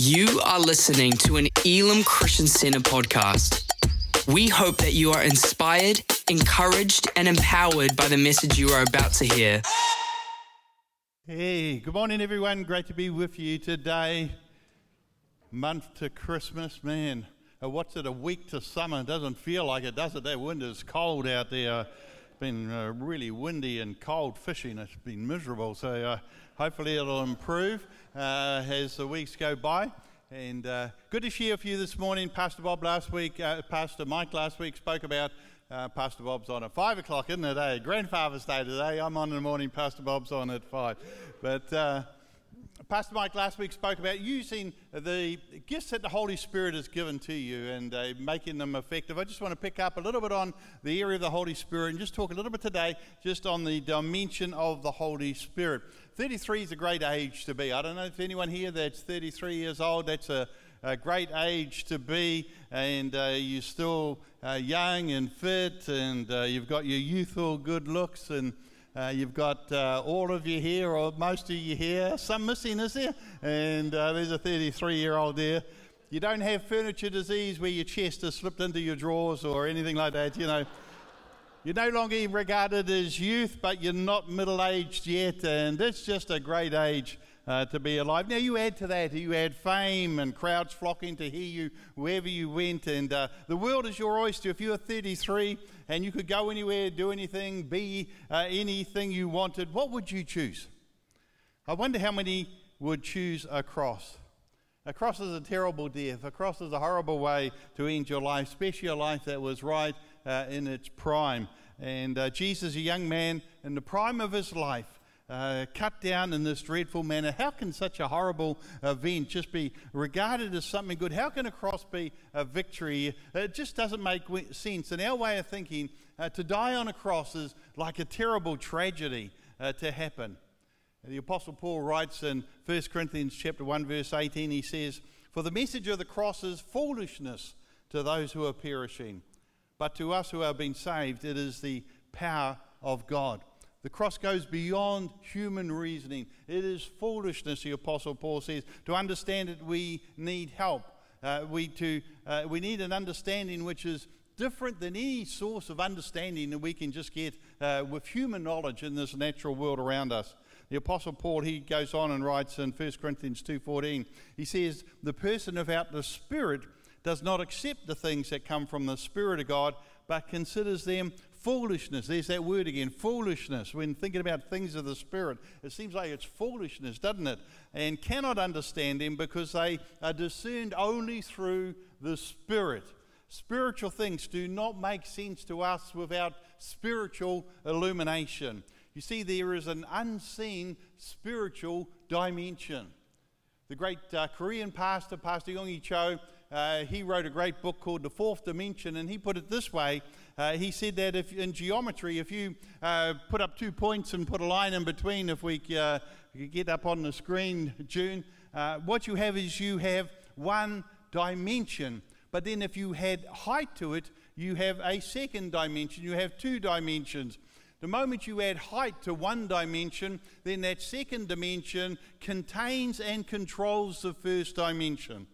You are listening to an Elim Christian Center podcast. We hope that you are inspired, encouraged, and empowered by the message you are about to hear. Hey, good morning, everyone. Great to be with you today. Month to Christmas, man. Uh, what's it, a week to summer? It doesn't feel like it, does it? That wind is cold out there. Been uh, really windy and cold fishing. It's been miserable. So uh, hopefully it'll improve uh, as the weeks go by. And uh, good to share with you this morning. Pastor Bob last week, uh, Pastor Mike last week spoke about uh, Pastor Bob's on at 5 o'clock, isn't it? Eh? Grandfather's Day today. I'm on in the morning, Pastor Bob's on at 5. But Pastor Mike last week spoke about using the gifts that the Holy Spirit has given to you and uh, making them effective. I just want to pick up a little bit on the area of the Holy Spirit and just talk a little bit today just on the dimension of the Holy Spirit. 33 is a great age to be. I don't know if anyone here that's 33 years old, that's a, a great age to be, and uh, you're still uh, young and fit, and uh, you've got your youthful good looks and uh, you've got uh, all of you here, or most of you here. Some missing, is there? And uh, there's a 33 year old there. You don't have furniture disease where your chest has slipped into your drawers or anything like that, you know. You're no longer regarded as youth, but you're not middle aged yet, and it's just a great age uh, to be alive. Now, you add to that, you add fame and crowds flocking to hear you wherever you went, and uh, the world is your oyster. If you were 33 and you could go anywhere, do anything, be uh, anything you wanted, what would you choose? I wonder how many would choose a cross. A cross is a terrible death. A cross is a horrible way to end your life, especially a life that was right uh, in its prime. And uh, Jesus, a young man in the prime of his life, uh, cut down in this dreadful manner. How can such a horrible event just be regarded as something good? How can a cross be a victory? It just doesn't make sense. In our way of thinking, uh, to die on a cross is like a terrible tragedy uh, to happen. The Apostle Paul writes in 1 Corinthians chapter 1, verse 18, he says, For the message of the cross is foolishness to those who are perishing, but to us who have been saved, it is the power of God. The cross goes beyond human reasoning. It is foolishness, the Apostle Paul says. To understand it, we need help. Uh, we, to, uh, we need an understanding which is different than any source of understanding that we can just get uh, with human knowledge in this natural world around us. The Apostle Paul, he goes on and writes in 1 Corinthians 2.14, he says, The person without the Spirit does not accept the things that come from the Spirit of God, but considers them foolishness. There's that word again, foolishness. When thinking about things of the Spirit, it seems like it's foolishness, doesn't it? And cannot understand them because they are discerned only through the Spirit. Spiritual things do not make sense to us without spiritual illumination. You see, there is an unseen spiritual dimension. The great uh, Korean pastor, Pastor Yonggi Cho, uh, he wrote a great book called The Fourth Dimension, and he put it this way uh, he said that if in geometry, if you uh, put up two points and put a line in between, if we uh, get up on the screen, June, uh, what you have is you have one dimension. But then if you had height to it, you have a second dimension. You have two dimensions. The moment you add height to one dimension, then that second dimension contains and controls the first dimension.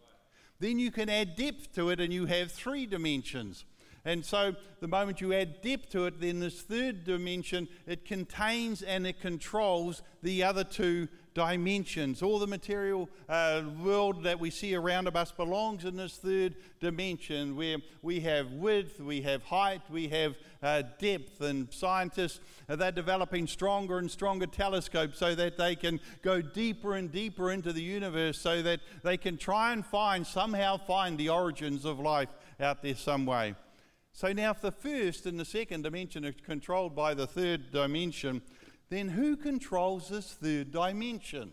Then you can add depth to it, and you have three dimensions. And so, the moment you add depth to it, then this third dimension, it contains and it controls the other two dimensions. All the material uh, world that we see around us belongs in this third dimension where we have width, we have height, we have uh, depth. And scientists, uh, they're developing stronger and stronger telescopes so that they can go deeper and deeper into the universe so that they can try and find, somehow find the origins of life out there some way. So now, if the first and the second dimension are controlled by the third dimension, then who controls this third dimension?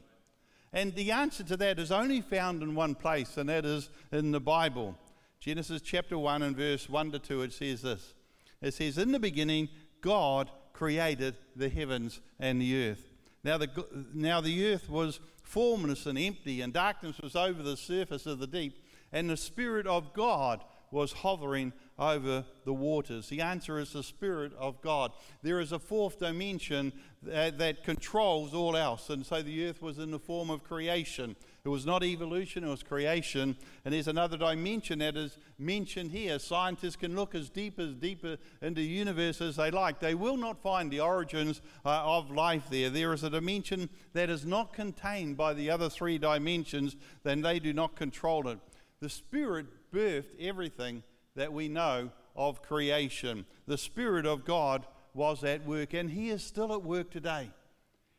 And the answer to that is only found in one place, and that is in the Bible. Genesis chapter 1 and verse 1 to 2, it says this It says, In the beginning, God created the heavens and the earth. Now the, now the earth was formless and empty, and darkness was over the surface of the deep, and the Spirit of God was hovering over the waters? The answer is the Spirit of God. There is a fourth dimension that, that, controls all else. And so the earth was in the form of creation. It was not evolution, it was creation. And there's another dimension that is mentioned here. Scientists can look as deep as deeper into the universe as they like. They will not find the origins uh, of life there. There is a dimension that is not contained by the other three dimensions, then they do not control it. The Spirit birthed everything that we know of creation. The Spirit of God was at work, and He is still at work today.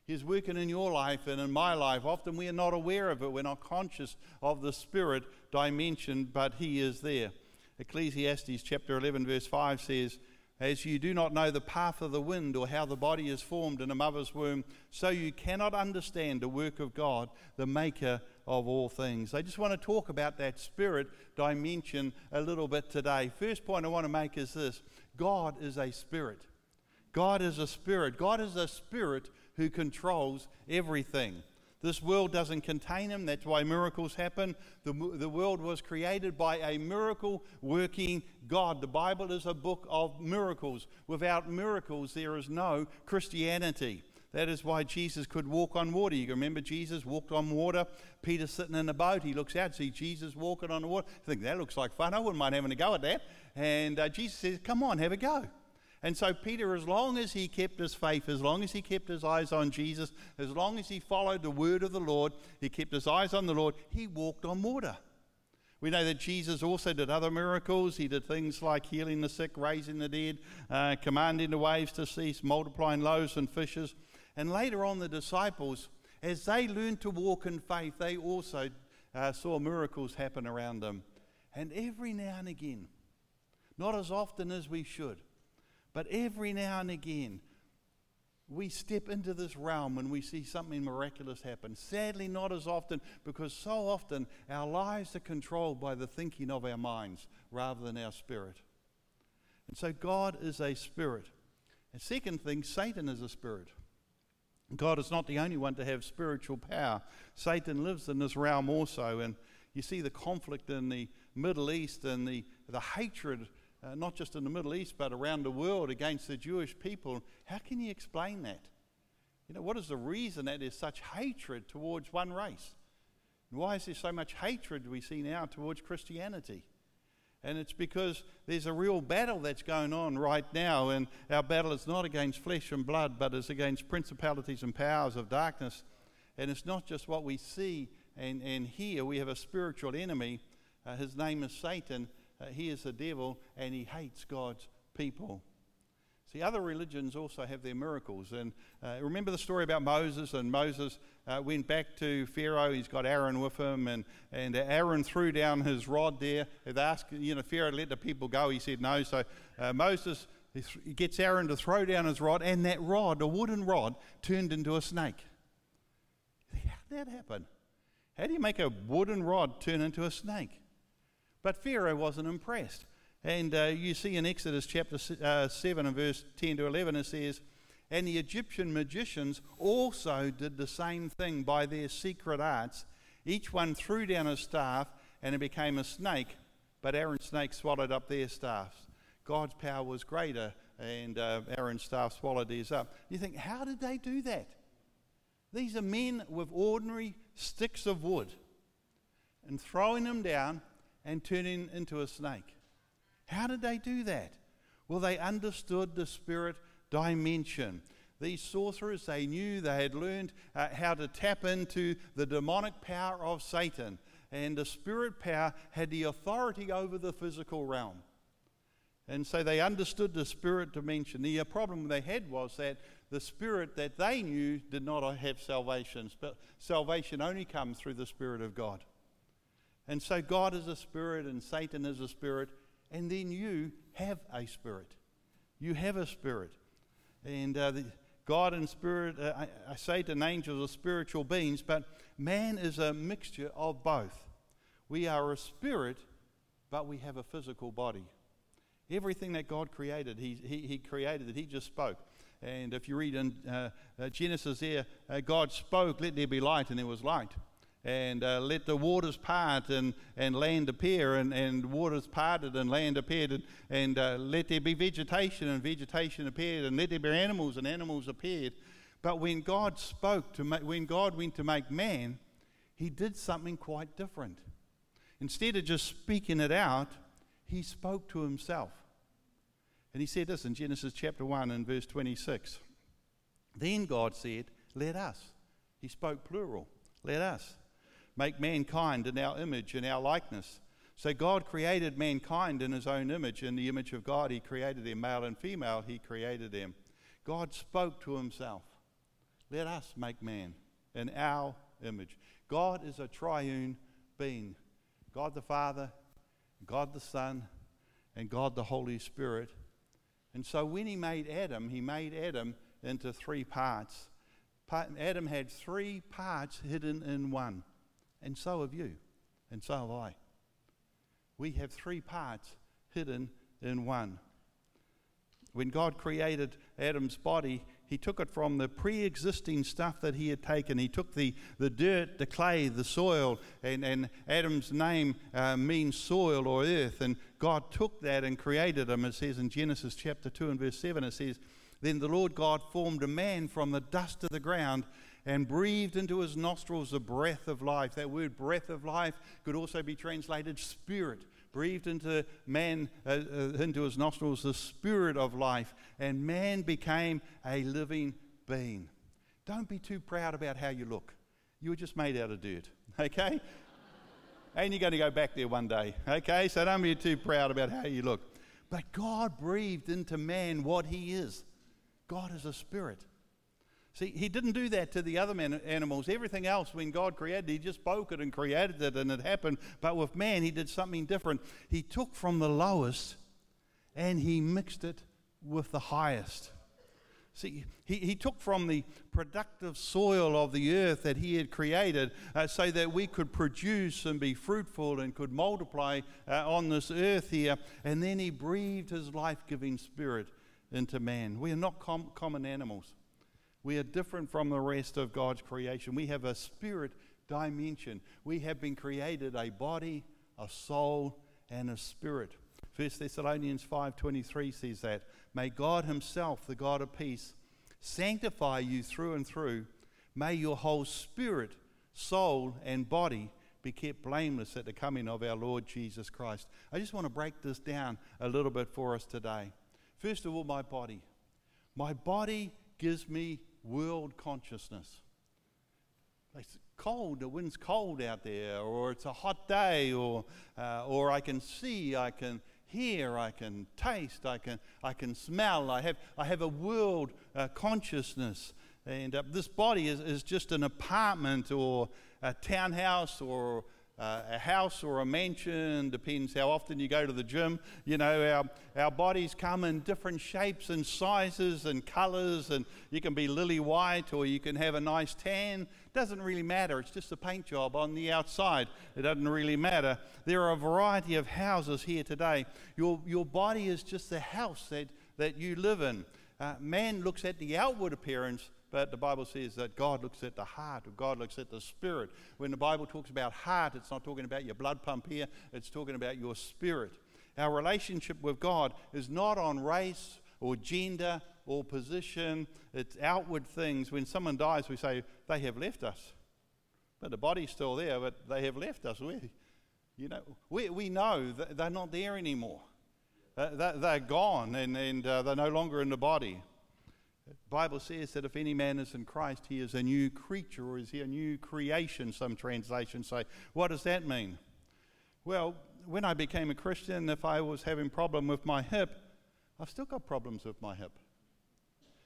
He's working in your life and in my life. Often we are not aware of it, we're not conscious of the Spirit dimension, but He is there. Ecclesiastes chapter 11, verse 5 says, As you do not know the path of the wind or how the body is formed in a mother's womb, so you cannot understand the work of God, the Maker of all things. I just want to talk about that spirit dimension a little bit today. First point I want to make is this God is a spirit. God is a spirit. God is a spirit who controls everything. This world doesn't contain him. That's why miracles happen. The, the world was created by a miracle working God. The Bible is a book of miracles. Without miracles, there is no Christianity. That is why Jesus could walk on water. You remember Jesus walked on water. Peter sitting in a boat. He looks out, see Jesus walking on the water. I think that looks like fun. I wouldn't mind having a go at that. And uh, Jesus says, Come on, have a go. And so, Peter, as long as he kept his faith, as long as he kept his eyes on Jesus, as long as he followed the word of the Lord, he kept his eyes on the Lord, he walked on water. We know that Jesus also did other miracles. He did things like healing the sick, raising the dead, uh, commanding the waves to cease, multiplying loaves and fishes. And later on, the disciples, as they learned to walk in faith, they also uh, saw miracles happen around them. And every now and again, not as often as we should, but every now and again, we step into this realm and we see something miraculous happen. Sadly, not as often, because so often our lives are controlled by the thinking of our minds rather than our spirit. And so God is a spirit. And second thing, Satan is a spirit. God is not the only one to have spiritual power. Satan lives in this realm also. And you see the conflict in the Middle East and the, the hatred uh, not just in the Middle East, but around the world against the Jewish people. How can you explain that? You know, what is the reason that there's such hatred towards one race? And why is there so much hatred we see now towards Christianity? And it's because there's a real battle that's going on right now, and our battle is not against flesh and blood, but is against principalities and powers of darkness. And it's not just what we see and, and hear, we have a spiritual enemy. Uh, his name is Satan, uh, he is the devil and he hates God's people. See, other religions also have their miracles. And uh, remember the story about Moses, and Moses uh, went back to Pharaoh. He's got Aaron with him, and, and Aaron threw down his rod there. They asked, you know, Pharaoh let the people go. He said no. So uh, Moses he gets Aaron to throw down his rod, and that rod, a wooden rod, turned into a snake. How did that happen? How do you make a wooden rod turn into a snake? But Pharaoh wasn't impressed. And uh, you see in Exodus chapter uh, 7 and verse 10 to 11, it says, And the Egyptian magicians also did the same thing by their secret arts. Each one threw down a staff, and it became a snake, but Aaron's snake swallowed up their staffs. God's power was greater, and uh, Aaron's staff swallowed theirs up. You think, how did they do that? These are men with ordinary sticks of wood, and throwing them down, and turning into a snake. How did they do that? Well, they understood the spirit dimension. These sorcerers, they knew, they had learned uh, how to tap into the demonic power of Satan. And the spirit power had the authority over the physical realm. And so they understood the spirit dimension. The uh, problem they had was that the spirit that they knew did not have salvation. But salvation only comes through the spirit of God. And so God is a spirit and Satan is a spirit, and then you have a spirit. You have a spirit. And uh, the, God and spirit, uh, I, I and angels are spiritual beings, but man is a mixture of both. We are a spirit, but we have a physical body. Everything that God created, He, he, he created it, He just spoke. And if you read in uh, uh Genesis there, uh, God spoke, let there be light, and there was light. And uh, let the waters part and, and land appear, and, and waters parted and land appeared, and, and uh, let there be vegetation, and vegetation appeared, and let there be animals, and animals appeared. But when God spoke to, ma- when God went to make man, he did something quite different. Instead of just speaking it out, he spoke to himself. And he said this in Genesis chapter 1 and verse 26. Then God said, Let us. He spoke plural. Let us make mankind in our image and our likeness. So God created mankind in his own image. In the image of God, he created them, male and female, he created them. God spoke to himself. Let us make man in our image. God is a triune being God the Father, God the Son, and God the Holy Spirit. And so when he made Adam, he made Adam into three parts. Adam had three parts hidden in one. And so have you, and so have I. We have three parts hidden in one. When God created Adam's body, he took it from the pre existing stuff that he had taken. He took the, the dirt, the clay, the soil, and, and Adam's name uh, means soil or earth. And God took that and created him. It says in Genesis chapter 2 and verse 7, it says, Then the Lord God formed a man from the dust of the ground and breathed into his nostrils the breath of life. That word breath of life could also be translated spirit breathed into man, uh, uh, into his nostrils, the spirit of life, and man became a living being. Don't be too proud about how you look. You were just made out of dirt, okay? and you're going to go back there one day, okay? So don't be too proud about how you look. But God breathed into man what he is. God is a spirit. See, he didn't do that to the other man, animals. Everything else, when God created, he just spoke it and created it and it happened. But with man, he did something different. He took from the lowest and he mixed it with the highest. See, he, he took from the productive soil of the earth that he had created uh, so that we could produce and be fruitful and could multiply uh, on this earth here. And then he breathed his life giving spirit into man. We are not com- common animals. We are different from the rest of God's creation. We have a spirit dimension. We have been created a body, a soul, and a spirit. 1 Thessalonians 5:23 says that, "May God himself, the God of peace, sanctify you through and through. May your whole spirit, soul, and body be kept blameless at the coming of our Lord Jesus Christ." I just want to break this down a little bit for us today. First of all, my body. My body gives me world consciousness. It's cold, the wind's cold out there, or it's a hot day, or, uh, or I can see, I can hear, I can taste, I can, I can smell. I have, I have a world uh, consciousness. And uh, this body is, is just an apartment or a townhouse or uh, a house or a mansion, depends how often you go to the gym. You know, our, our bodies come in different shapes and sizes and colors, and you can be lily white or you can have a nice tan. Doesn't really matter. It's just a paint job on the outside. It doesn't really matter. There are a variety of houses here today. Your, your body is just the house that, that you live in. Uh, man looks at the outward appearance, but the Bible says that God looks at the heart, or God looks at the spirit. When the Bible talks about heart, it's not talking about your blood pump here, it's talking about your spirit. Our relationship with God is not on race or gender or position, it's outward things. When someone dies, we say, they have left us. But the body's still there, but they have left us. We, you know, we, we know that they're not there anymore. Uh, they're gone and, and uh, they're no longer in the body. Bible says that if any man is in Christ, he is a new creature or is he a new creation, some translations say. What does that mean? Well, when I became a Christian, if I was having problem with my hip, I've still got problems with my hip.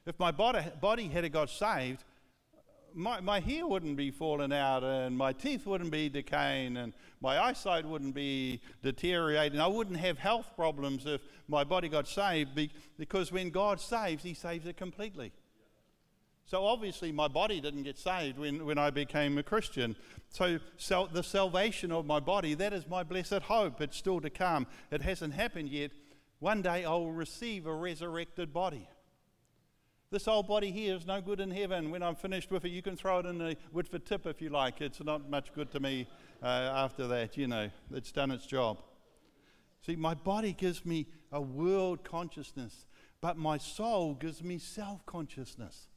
If my body, body had got saved, my, my hair wouldn't be falling out and my teeth wouldn't be decaying and my eyesight wouldn't be deteriorating. I wouldn't have health problems if my body got saved because when God saves, He saves it completely. So obviously, my body didn't get saved when, when I became a Christian. So, so the salvation of my body, that is my blessed hope. It's still to come. It hasn't happened yet. One day I will receive a resurrected body. This old body here is no good in heaven. When I'm finished with it, you can throw it in the Woodford tip if you like. It's not much good to me uh, after that, you know. It's done its job. See, my body gives me a world consciousness, but my soul gives me self consciousness.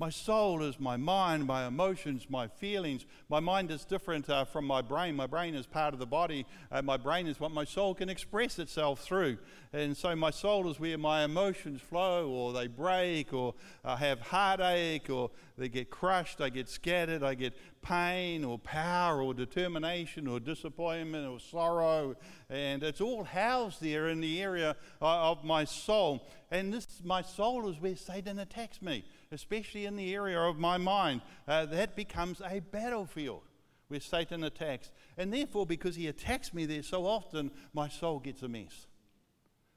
My soul is my mind, my emotions, my feelings. My mind is different uh, from my brain. My brain is part of the body. Uh, my brain is what my soul can express itself through. And so my soul is where my emotions flow, or they break, or I have heartache, or they get crushed, I get scattered, I get pain, or power, or determination, or disappointment, or sorrow. And it's all housed there in the area uh, of my soul. And this, my soul is where Satan attacks me especially in the area of my mind, uh, that becomes a battlefield where Satan attacks. And therefore, because he attacks me there so often, my soul gets a mess.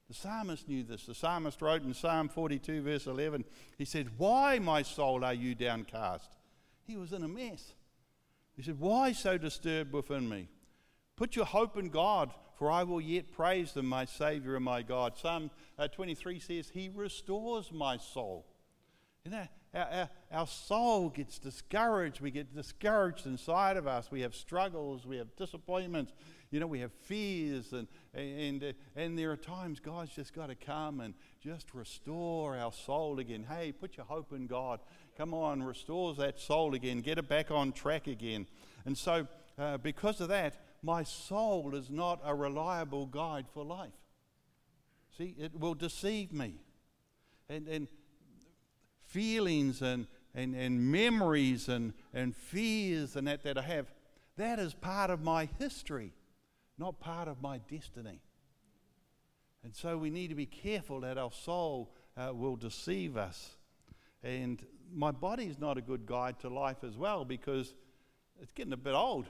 The psalmist knew this. The psalmist wrote in Psalm 42, verse 11, he said, Why, my soul, are you downcast? He was in a mess. He said, Why so disturbed within me? Put your hope in God, for I will yet praise them, my Savior and my God. Psalm uh, 23 says, He restores my soul. You know, our, our, our, soul gets discouraged. We get discouraged inside of us. We have struggles. We have disappointments. You know, we have fears. And, and, and there are times God's just got to come and just restore our soul again. Hey, put your hope in God. Come on, restores that soul again. Get it back on track again. And so, uh, because of that, my soul is not a reliable guide for life. See, it will deceive me. And, and feelings and, and, and memories and, and fears and that that I have, that is part of my history, not part of my destiny. And so we need to be careful that our soul uh, will deceive us. And my body is not a good guide to life as well because it's getting a bit old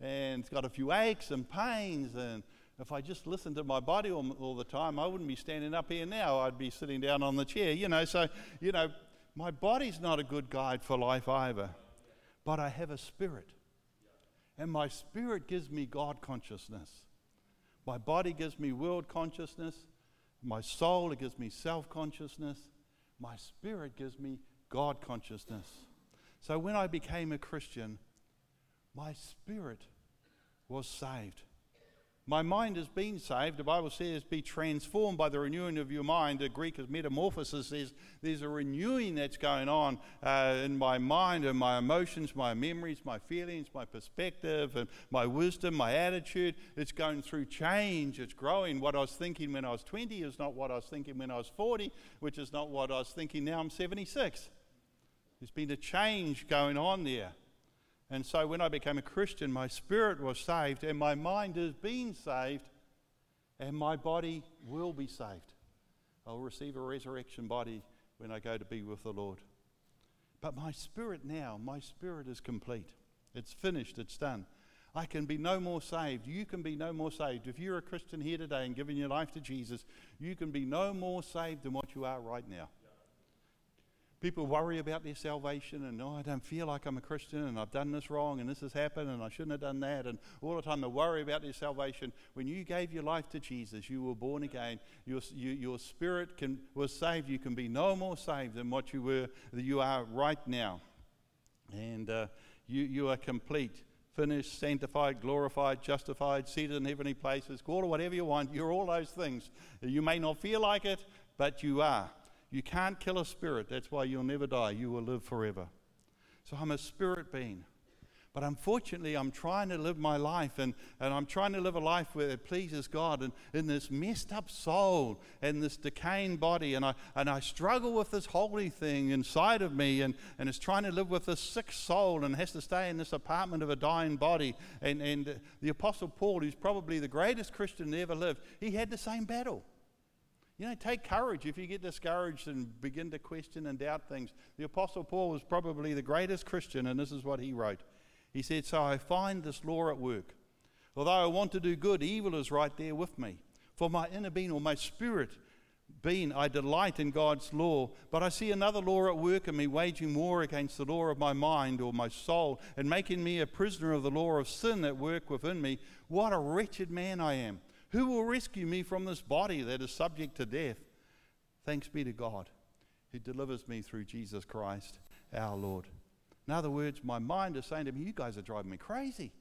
and it's got a few aches and pains. And if I just listened to my body all, all the time, I wouldn't be standing up here now. I'd be sitting down on the chair, you know. So, you know, my body's not a good guide for life either, but I have a spirit. And my spirit gives me God consciousness. My body gives me world consciousness. My soul, it gives me self consciousness. My spirit gives me God consciousness. So when I became a Christian, my spirit was saved. My mind has been saved. The Bible says, be transformed by the renewing of your mind. The Greek is metamorphosis. There's, there's a renewing that's going on uh, in my mind and my emotions, my memories, my feelings, my perspective, and my wisdom, my attitude. It's going through change. It's growing. What I was thinking when I was 20 is not what I was thinking when I was 40, which is not what I was thinking now I'm 76. There's been a change going on there. And so when I became a Christian, my spirit was saved, and my mind has been saved, and my body will be saved. I'll receive a resurrection body when I go to be with the Lord. But my spirit now, my spirit is complete. It's finished, it's done. I can be no more saved. You can be no more saved. If you're a Christian here today and giving your life to Jesus, you can be no more saved than what you are right now. People worry about their salvation and, oh, I don't feel like I'm a Christian and I've done this wrong and this has happened and I shouldn't have done that. And all the time they worry about their salvation. When you gave your life to Jesus, you were born again. Your, you, your spirit can, was saved. You can be no more saved than what you were, you are right now. And uh, you, you are complete finished, sanctified, glorified, justified, seated in heavenly places, call it whatever you want. You're all those things. You may not feel like it, but you are. You can't kill a spirit. That's why you'll never die. You will live forever. So I'm a spirit being. But unfortunately, I'm trying to live my life and, and I'm trying to live a life where it pleases God and in this messed up soul and this decaying body. And I, and I struggle with this holy thing inside of me and, and it's trying to live with this sick soul and has to stay in this apartment of a dying body. And, and the Apostle Paul, who's probably the greatest Christian that ever lived, he had the same battle. You know, take courage if you get discouraged and begin to question and doubt things. The Apostle Paul was probably the greatest Christian, and this is what he wrote. He said, So I find this law at work. Although I want to do good, evil is right there with me. For my inner being or my spirit being, I delight in God's law, but I see another law at work in me, waging war against the law of my mind or my soul, and making me a prisoner of the law of sin at work within me. What a wretched man I am. Who will rescue me from this body that is subject to death? Thanks be to God. who delivers me through Jesus Christ our Lord. In other words, my mind is saying to me, You guys are driving me crazy.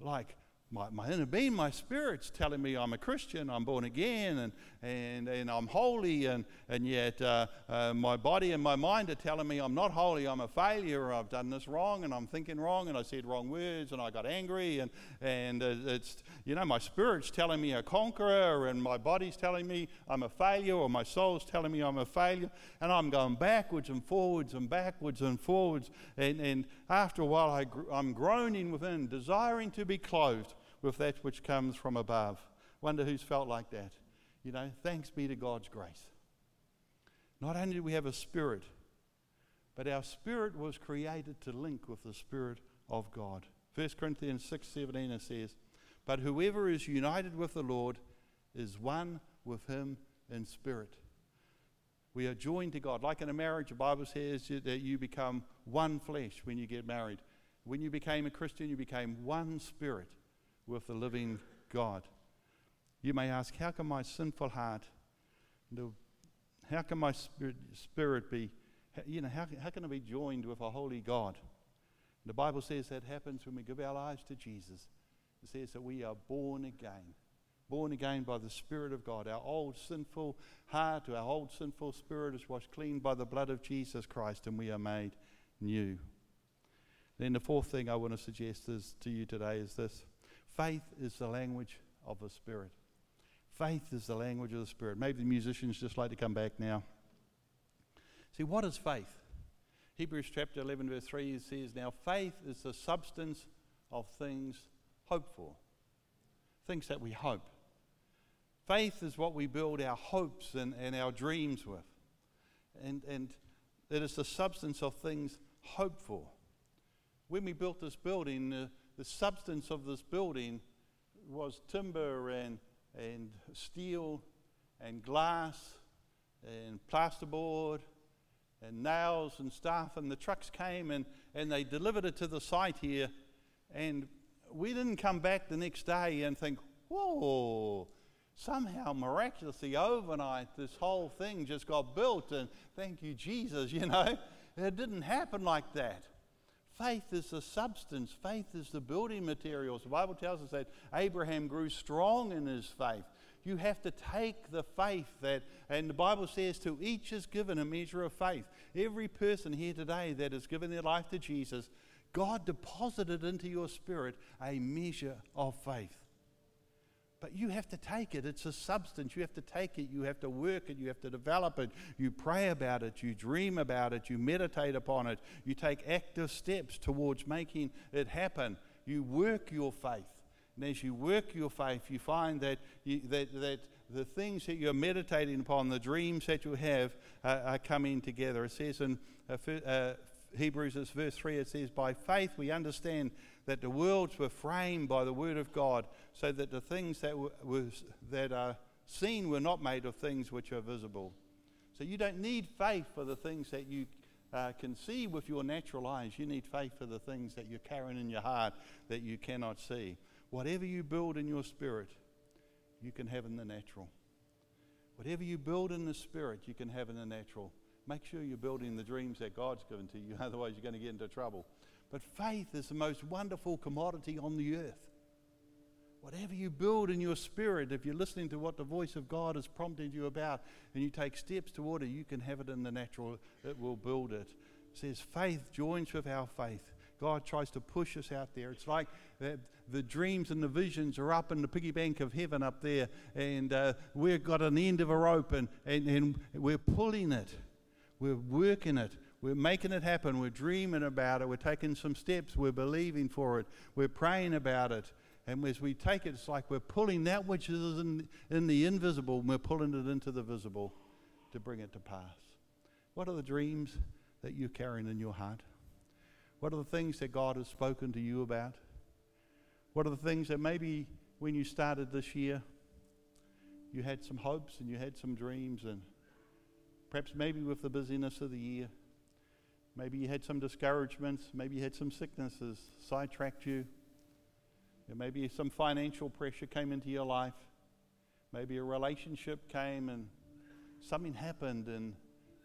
Like, my, my inner being, my spirit's telling me I'm a Christian, I'm born again, and, and, and I'm holy, and, and yet uh, uh, my body and my mind are telling me I'm not holy, I'm a failure, I've done this wrong, and I'm thinking wrong, and I said wrong words, and I got angry, and, and uh, it's, you know, my spirit's telling me a conqueror, and my body's telling me I'm a failure, or my soul's telling me I'm a failure, and I'm going backwards and forwards and backwards and forwards, and, and after a while I gr- I'm groaning within, desiring to be clothed with that which comes from above. Wonder who's felt like that. You know, thanks be to God's grace. Not only do we have a spirit, but our spirit was created to link with the spirit of God. 1 Corinthians 6 17 it says, But whoever is united with the Lord is one with him in spirit. We are joined to God. Like in a marriage, the Bible says that you become one flesh when you get married. When you became a Christian, you became one spirit with the living God. You may ask, how can my sinful heart, how can my spirit, be, you know, how, how can I be joined with a holy God? The Bible says that happens when we give our lives to Jesus. It says that we are born again. Born again by the Spirit of God. Our old sinful heart, our old sinful spirit is washed clean by the blood of Jesus Christ, and we are made new. Then the fourth thing I want to suggest is to you today is this Faith is the language of the Spirit. Faith is the language of the Spirit. Maybe the musicians just like to come back now. See, what is faith? Hebrews chapter 11, verse 3 says, Now faith is the substance of things hoped for, things that we hope. Faith is what we build our hopes and, and our dreams with. And, and it is the substance of things hoped for. When we built this building, uh, the substance of this building was timber and, and steel and glass and plasterboard and nails and stuff. And the trucks came and, and they delivered it to the site here. And we didn't come back the next day and think, whoa, somehow miraculously overnight this whole thing just got built. And thank you, Jesus, you know. It didn't happen like that. Faith is the substance, faith is the building materials. The Bible tells us that Abraham grew strong in his faith. You have to take the faith that, and the Bible says, to each is given a measure of faith. Every person here today that has given their life to Jesus, God deposited into your spirit a measure of faith. But you have to take it. It's a substance. You have to take it. You have to work it. You have to develop it. You pray about it. You dream about it. You meditate upon it. You take active steps towards making it happen. You work your faith. And as you work your faith, you find that, you, that, that the things that you're meditating upon, the dreams that you have, uh, are coming together. It says in uh, Hebrews, verse 3, it says, By faith we understand that the worlds were framed by the word of God, so that the things that, were, was, that are seen were not made of things which are visible. So you don't need faith for the things that you uh, can see with your natural eyes. You need faith for the things that you're carrying in your heart that you cannot see. Whatever you build in your spirit, you can have in the natural. Whatever you build in the spirit, you can have in the natural. Make sure you're building the dreams that God's given to you, otherwise, you're going to get into trouble. But faith is the most wonderful commodity on the earth. Whatever you build in your spirit, if you're listening to what the voice of God is prompting you about and you take steps toward it, you can have it in the natural. It will build it. It says faith joins with our faith. God tries to push us out there. It's like the, dreams and the visions are up in the piggy bank of heaven up there, and uh, we've got an end of a rope and, and, and we're pulling it, we're working it, we're making it happen. We're dreaming about it. We're taking some steps. We're believing for it. We're praying about it. And as we take it, it's like we're pulling that which is in, in the invisible and we're pulling it into the visible to bring it to pass. What are the dreams that you're carrying in your heart? What are the things that God has spoken to you about? What are the things that maybe when you started this year, you had some hopes and you had some dreams, and perhaps maybe with the busyness of the year, Maybe you had some discouragements. Maybe you had some sicknesses sidetracked you. maybe some financial pressure came into your life. Maybe a relationship came and something happened and,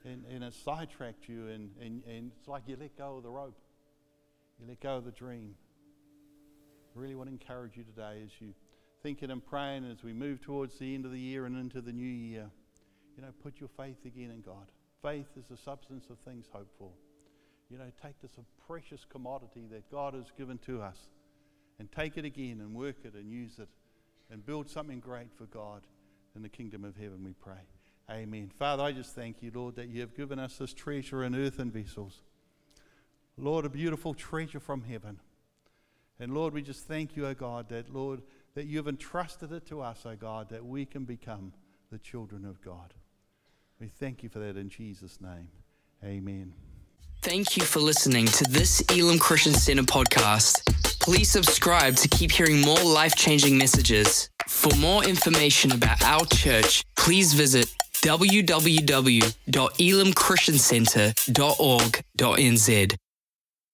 and, and it sidetracked you, and, and, and it's like you let go of the rope, you let go of the dream. I really want to encourage you today as you thinking and praying as we move towards the end of the year and into the new year. You know, put your faith again in God. Faith is the substance of things hoped for. You know, take this precious commodity that God has given to us and take it again and work it and use it and build something great for God in the kingdom of heaven, we pray. Amen. Father, I just thank you, Lord, that you have given us this treasure in earthen vessels. Lord, a beautiful treasure from heaven. And Lord, we just thank you, O God, that, Lord, that you've entrusted it to us, O God, that we can become the children of God. We thank you for that in Jesus' name. Amen. Thank you for listening to this Elim Christian Center podcast. Please subscribe to keep hearing more life changing messages. For more information about our church, please visit www.elimchristiancenter.org.nz.